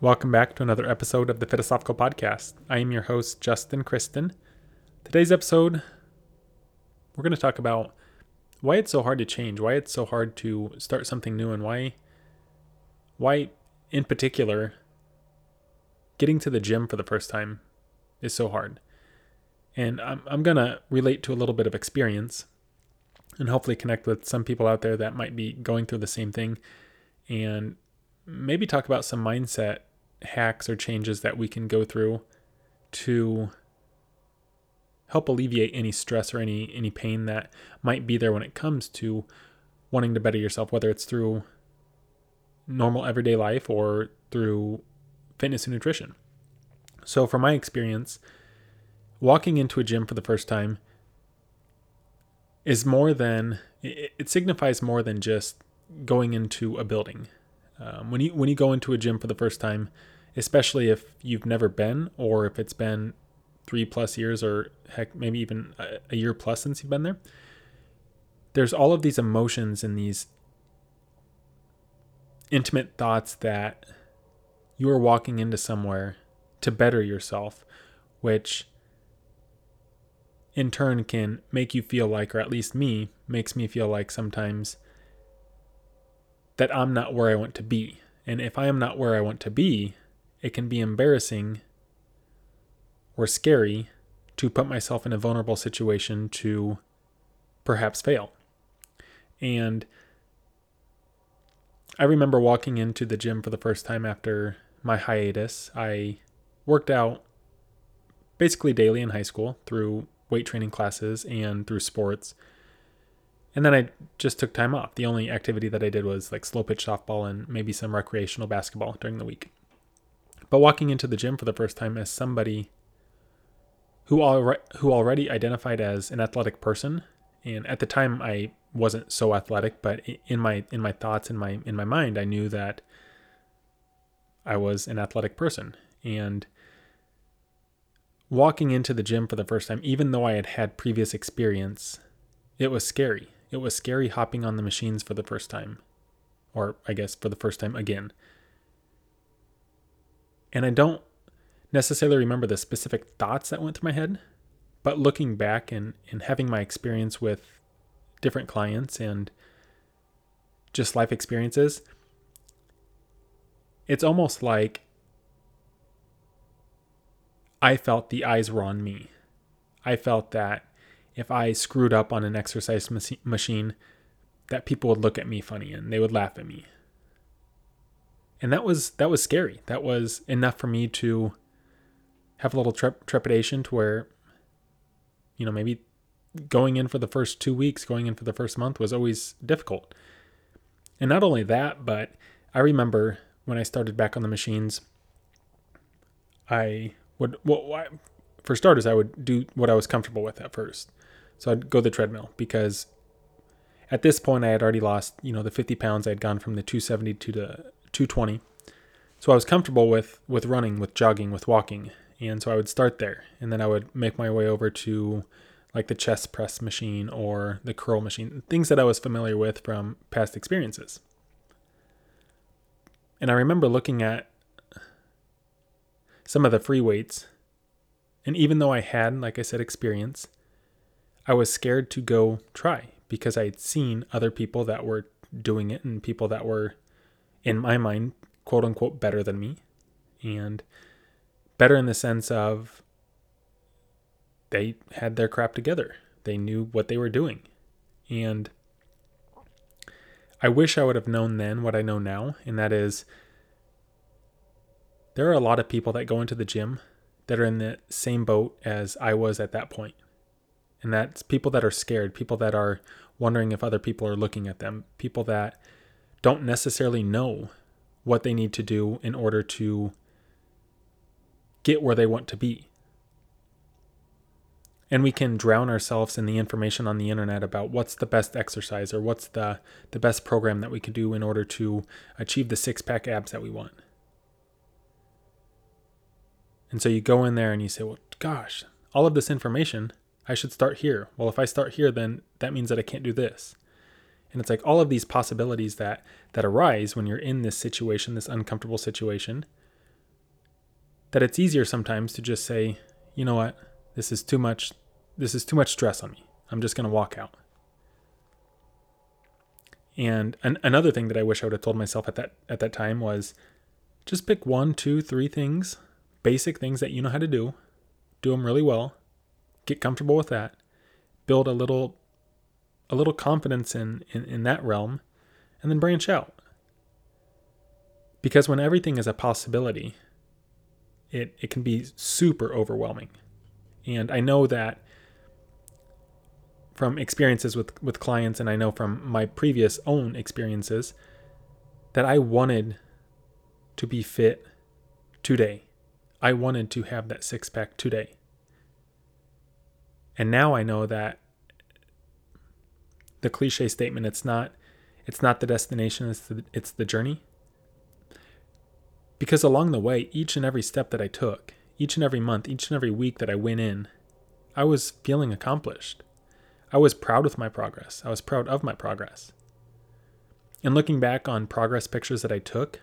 Welcome back to another episode of the Philosophical Podcast. I am your host, Justin Kristen. Today's episode, we're going to talk about why it's so hard to change, why it's so hard to start something new, and why, why in particular, getting to the gym for the first time is so hard. And I'm, I'm going to relate to a little bit of experience and hopefully connect with some people out there that might be going through the same thing and maybe talk about some mindset hacks or changes that we can go through to help alleviate any stress or any any pain that might be there when it comes to wanting to better yourself whether it's through normal everyday life or through fitness and nutrition. So from my experience, walking into a gym for the first time is more than it, signifies more than just going into a building. Um, when you when you go into a gym for the first time, especially if you've never been or if it's been three plus years or heck maybe even a, a year plus since you've been there, there's all of these emotions and these intimate thoughts that you are walking into somewhere to better yourself, which in turn can make you feel like, or at least me, makes me feel like sometimes that I'm not where I want to be. And if I am not where I want to be, it can be embarrassing or scary to put myself in a vulnerable situation to perhaps fail. And I remember walking into the gym for the first time after my hiatus. I worked out basically daily in high school through weight training classes and through sports. And then I just took time off. The only activity that I did was like slow pitch softball and maybe some recreational basketball during the week. But walking into the gym for the first time as somebody who already who already identified as an athletic person, and at the time I wasn't so athletic, but in my in my thoughts in my in my mind I knew that I was an athletic person and walking into the gym for the first time even though I had had previous experience it was scary it was scary hopping on the machines for the first time or I guess for the first time again and I don't necessarily remember the specific thoughts that went through my head but looking back and and having my experience with different clients and just life experiences it's almost like I felt the eyes were on me. I felt that if I screwed up on an exercise machine, that people would look at me funny and they would laugh at me. And that was that was scary. That was enough for me to have a little trepidation to where you know, maybe going in for the first 2 weeks, going in for the first month was always difficult. And not only that, but I remember when I started back on the machines, I would well, for starters, I would do what I was comfortable with at first. So I'd go the treadmill because at this point I had already lost, you know, the 50 pounds. I had gone from the 270 to the 220. So I was comfortable with with running, with jogging, with walking, and so I would start there, and then I would make my way over to like the chest press machine or the curl machine, things that I was familiar with from past experiences. And I remember looking at some of the free weights. And even though I had, like I said, experience, I was scared to go try because I had seen other people that were doing it and people that were, in my mind, quote unquote, better than me. And better in the sense of they had their crap together, they knew what they were doing. And I wish I would have known then what I know now, and that is there are a lot of people that go into the gym that are in the same boat as I was at that point. And that's people that are scared, people that are wondering if other people are looking at them, people that don't necessarily know what they need to do in order to get where they want to be. And we can drown ourselves in the information on the internet about what's the best exercise or what's the, the best program that we could do in order to achieve the six pack abs that we want. And so you go in there and you say, well, gosh, all of this information, I should start here. Well, if I start here, then that means that I can't do this. And it's like all of these possibilities that that arise when you're in this situation, this uncomfortable situation, that it's easier sometimes to just say, you know what, this is too much. This is too much stress on me. I'm just going to walk out. And an, another thing that I wish I would have told myself at that at that time was just pick one, two, three things, basic things that you know how to do, do them really well, get comfortable with that, build a little a little confidence in, in, in that realm, and then branch out. Because when everything is a possibility, it, it can be super overwhelming. And I know that from experiences with, with clients, and I know from my previous own experiences, that I wanted to be fit today. I wanted to have that six pack today. And now I know that the cliche statement it's not it's not the destination, it's the, it's the journey. Because along the way, each and every step that I took, each and every month, each and every week that I went in, I was feeling accomplished. I was proud with my progress. I was proud of my progress. And looking back on progress pictures that I took,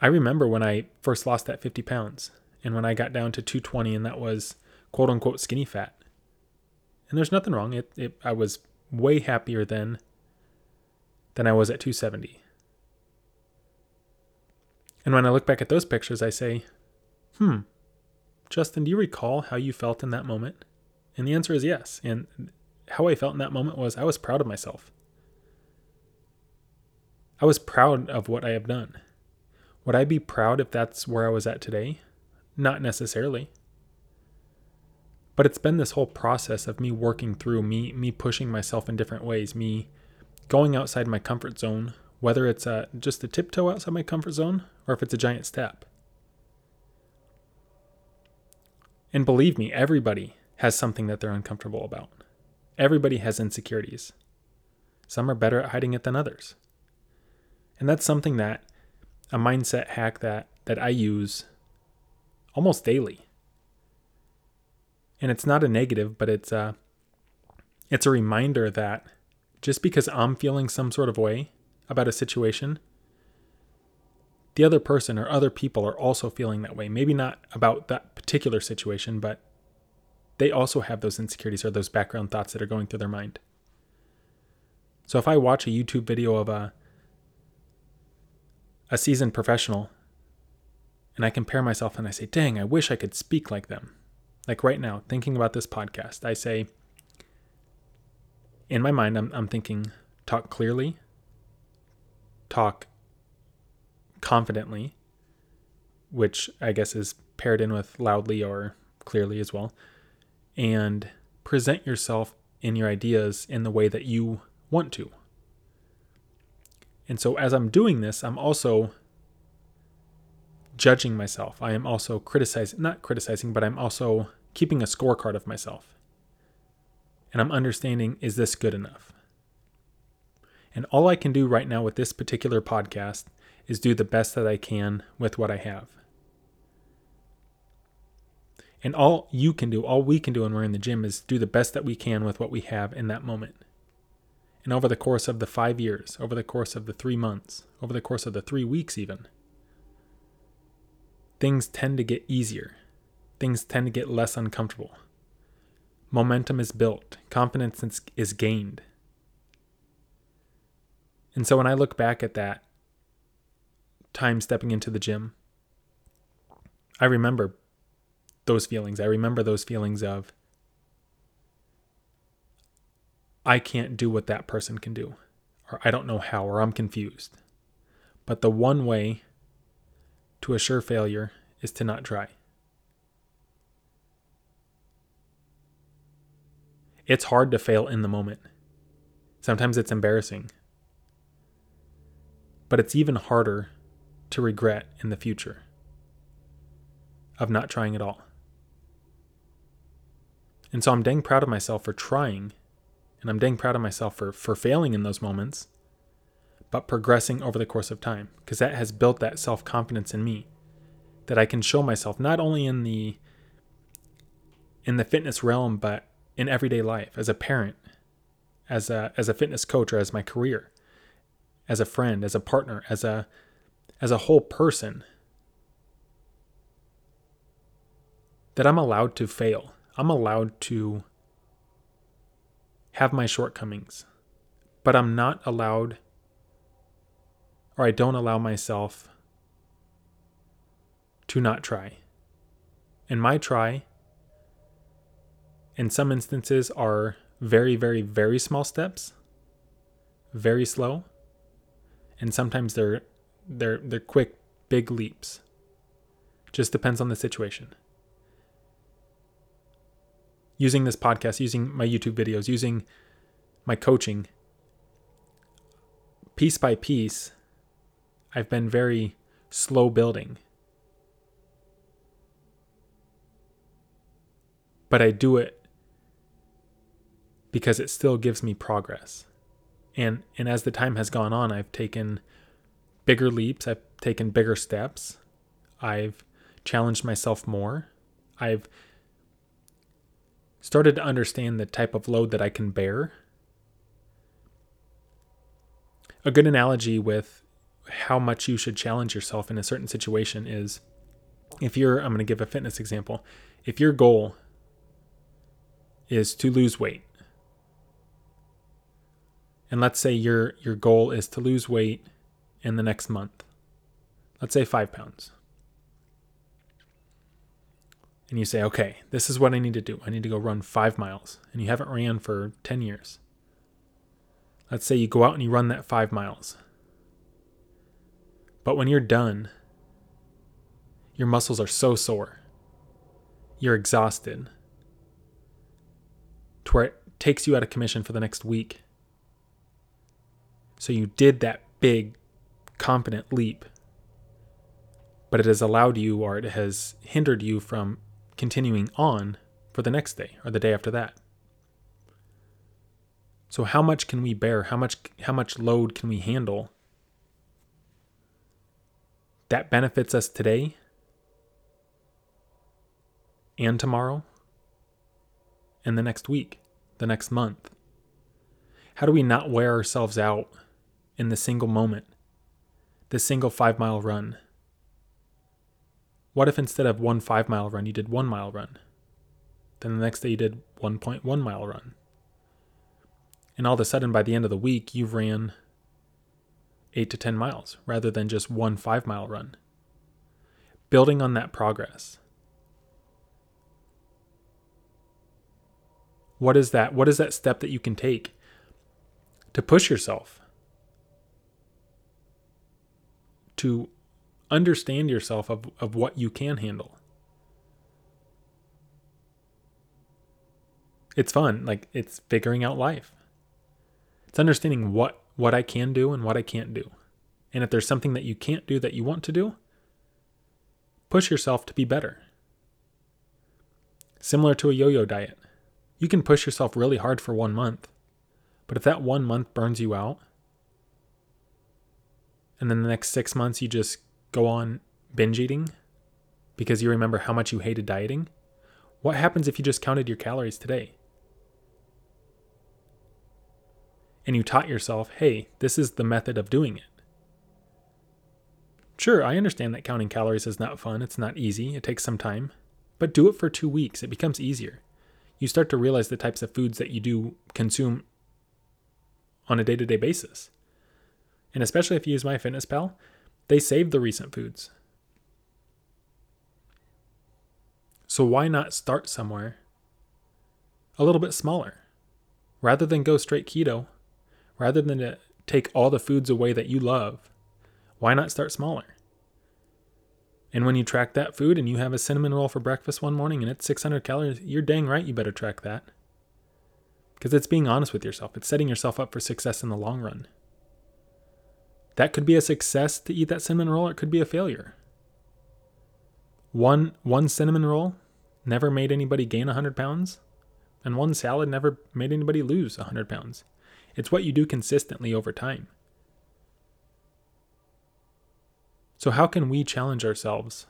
I remember when I first lost that 50 pounds and when I got down to 220 and that was quote unquote skinny fat. And there's nothing wrong. It, it I was way happier then than I was at 270. And when I look back at those pictures, I say, hmm, Justin, do you recall how you felt in that moment? And the answer is yes. And how I felt in that moment was I was proud of myself. I was proud of what I have done. Would I be proud if that's where I was at today? Not necessarily. But it's been this whole process of me working through me me pushing myself in different ways, me going outside my comfort zone, whether it's a, just a tiptoe outside my comfort zone or if it's a giant step. And believe me, everybody has something that they're uncomfortable about. Everybody has insecurities. Some are better at hiding it than others. And that's something that a mindset hack that that I use almost daily and it's not a negative, but it's a it's a reminder that just because I'm feeling some sort of way about a situation, the other person or other people are also feeling that way. Maybe not about that particular situation, but they also have those insecurities or those background thoughts that are going through their mind. So if I watch a YouTube video of a a seasoned professional and I compare myself and I say, "Dang, I wish I could speak like them." Like right now, thinking about this podcast, I say, in my mind, I'm, I'm thinking talk clearly, talk confidently, which I guess is paired in with loudly or clearly as well, and present yourself in your ideas in the way that you want to. And so as I'm doing this, I'm also judging myself. I am also criticizing, not criticizing, but I'm also keeping a scorecard of myself. And I'm understanding is this good enough? And all I can do right now with this particular podcast is do the best that I can with what I have. And all you can do, all we can do when we're in the gym is do the best that we can with what we have in that moment. And over the course of the five years, over the course of the three months, over the course of the three weeks, even, things tend to get easier. Things tend to get less uncomfortable. Momentum is built, confidence is gained. And so when I look back at that time stepping into the gym, I remember those feelings. I remember those feelings of, I can't do what that person can do, or I don't know how, or I'm confused. But the one way to assure failure is to not try. It's hard to fail in the moment. Sometimes it's embarrassing. But it's even harder to regret in the future of not trying at all. And so I'm dang proud of myself for trying, and I'm dang proud of myself for, for failing in those moments, but progressing over the course of time, because that has built that self confidence in me that I can show myself not only in the in the fitness realm, but in everyday life, as a parent, as a as a fitness coach, or as my career, as a friend, as a partner, as a as a whole person that I'm allowed to fail. I'm allowed to have my shortcomings, but I'm not allowed or I don't allow myself to not try. And my try, in some instances, are very, very, very small steps, very slow, and sometimes they're they're they're quick, big leaps. Just depends on the situation. Using this podcast, using my YouTube videos, using my coaching, piece by piece, I've been very slow building. But I do it because it still gives me progress. And and as the time has gone on, I've taken bigger leaps, I've taken bigger steps. I've challenged myself more. I've started to understand the type of load that I can bear. A good analogy with how much you should challenge yourself in a certain situation is if you're, I'm going to give a fitness example. If your goal is to lose weight, and let's say your your goal is to lose weight in the next month, let's say five pounds, and you say, okay, this is what I need to do. I need to go run five miles, and you haven't ran for 10 years. Let's say you go out and you run that five miles but when you're done, your muscles are so sore. You're exhausted. To where it takes you out of commission for the next week. So you did that big, confident leap, but it has allowed you or it has hindered you from continuing on for the next day or the day after that. So how much can we bear? How much how much load can we handle that benefits us today and tomorrow and the next week, the next month? How do we not wear ourselves out in the single moment, the single five mile run? What if instead of one five mile run, you did one mile run? Then the next day you did 1.1 mile run. And all of a sudden, by the end of the week, you've ran eight to 10 miles rather than just one five mile run. Building on that progress. What is that? What is that step that you can take to push yourself? To understand yourself of, of what you can handle. It's fun. Like it's figuring out life. It's understanding what what I can do and what I can't do. And if there's something that you can't do that you want to do, push yourself to be better. Similar to a yo yo diet, you can push yourself really hard for one month, but if that one month burns you out, and then the next six months you just go on binge eating because you remember how much you hated dieting, what happens if you just counted your calories today? And you taught yourself, hey, this is the method of doing it. Sure, I understand that counting calories is not fun, it's not easy, it takes some time, but do it for two weeks. It becomes easier. You start to realize the types of foods that you do consume on a day to day basis. And especially if you use MyFitnessPal, they save the recent foods. So why not start somewhere a little bit smaller? Rather than go straight keto, rather than to take all the foods away that you love, why not start smaller? And when you track that food and you have a cinnamon roll for breakfast one morning and it's 600 calories, you're dang right you better track that. Because it's being honest with yourself, it's setting yourself up for success in the long run. That could be a success to eat that cinnamon roll, or it could be a failure. One, one cinnamon roll never made anybody gain 100 pounds, and one salad never made anybody lose 100 pounds. It's what you do consistently over time. So, how can we challenge ourselves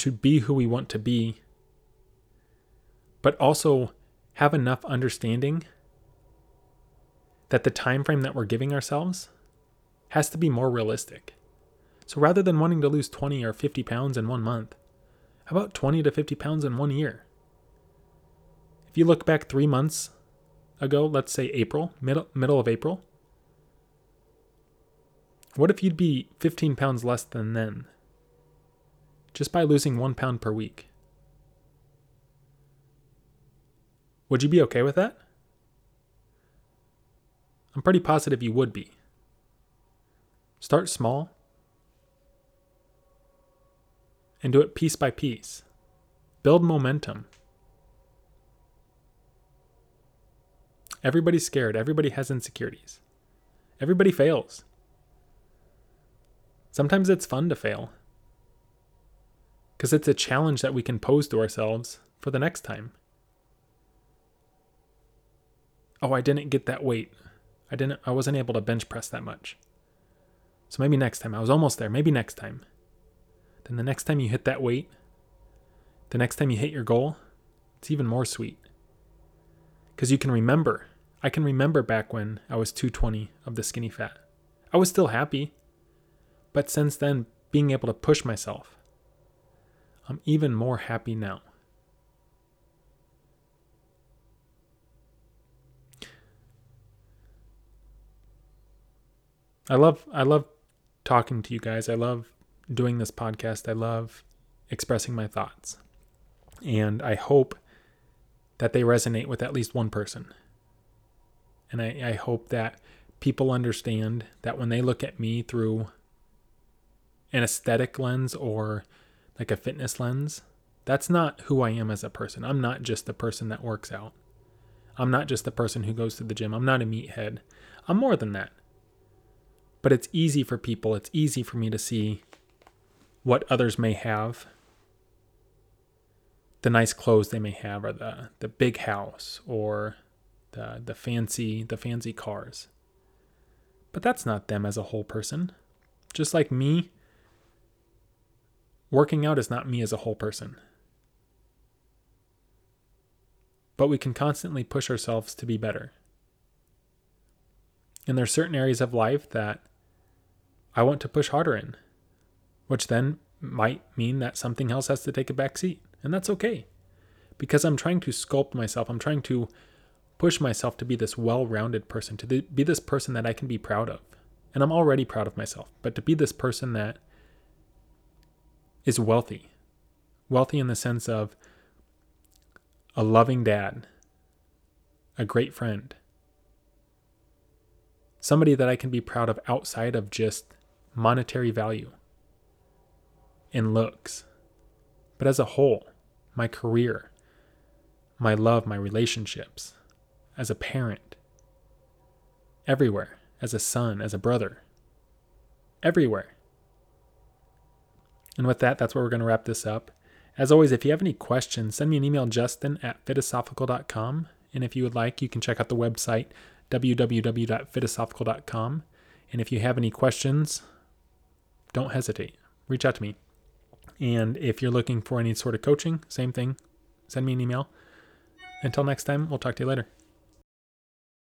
to be who we want to be, but also have enough understanding that the time frame that we're giving ourselves, has to be more realistic. So rather than wanting to lose 20 or 50 pounds in one month, how about 20 to 50 pounds in one year? If you look back three months ago, let's say April, middle, middle of April, what if you'd be 15 pounds less than then? Just by losing one pound per week. Would you be okay with that? I'm pretty positive you would be. Start small and do it piece by piece. Build momentum. Everybody's scared. Everybody has insecurities. Everybody fails. Sometimes it's fun to fail because it's a challenge that we can pose to ourselves for the next time. Oh, I didn't get that weight. I didn't I wasn't able to bench press that much. So maybe next time. I was almost there. Maybe next time. Then the next time you hit that weight, the next time you hit your goal, it's even more sweet. Cuz you can remember. I can remember back when I was 220 of the skinny fat. I was still happy. But since then, being able to push myself, I'm even more happy now. I love I love talking to you guys. I love doing this podcast. I love expressing my thoughts. And I hope that they resonate with at least one person. And I, I hope that people understand that when they look at me through an aesthetic lens or like a fitness lens, that's not who I am as a person. I'm not just the person that works out. I'm not just the person who goes to the gym. I'm not a meathead. I'm more than that. But it's easy for people, it's easy for me to see what others may have. The nice clothes they may have or the the big house or the the fancy the fancy cars. But that's not them as a whole person. Just like me, working out is not me as a whole person. But we can constantly push ourselves to be better. And there's certain areas of life that I want to push harder in, which then might mean that something else has to take a back seat. And that's okay because I'm trying to sculpt myself. I'm trying to push myself to be this well rounded person, to be this person that I can be proud of. And I'm already proud of myself, but to be this person that is wealthy. Wealthy in the sense of a loving dad, a great friend, somebody that I can be proud of outside of just monetary value and looks, but as a whole, my career, my love, my relationships, as a parent, everywhere, as a son, as a brother, everywhere. And with that, that's where we're going to wrap this up. As always, if you have any questions, send me an email, justin at philosophical.com. And if you would like, you can check out the website, www.philosophical.com. And if you have any questions, don't hesitate. Reach out to me. And if you're looking for any sort of coaching, same thing, send me an email. Until next time, we'll talk to you later.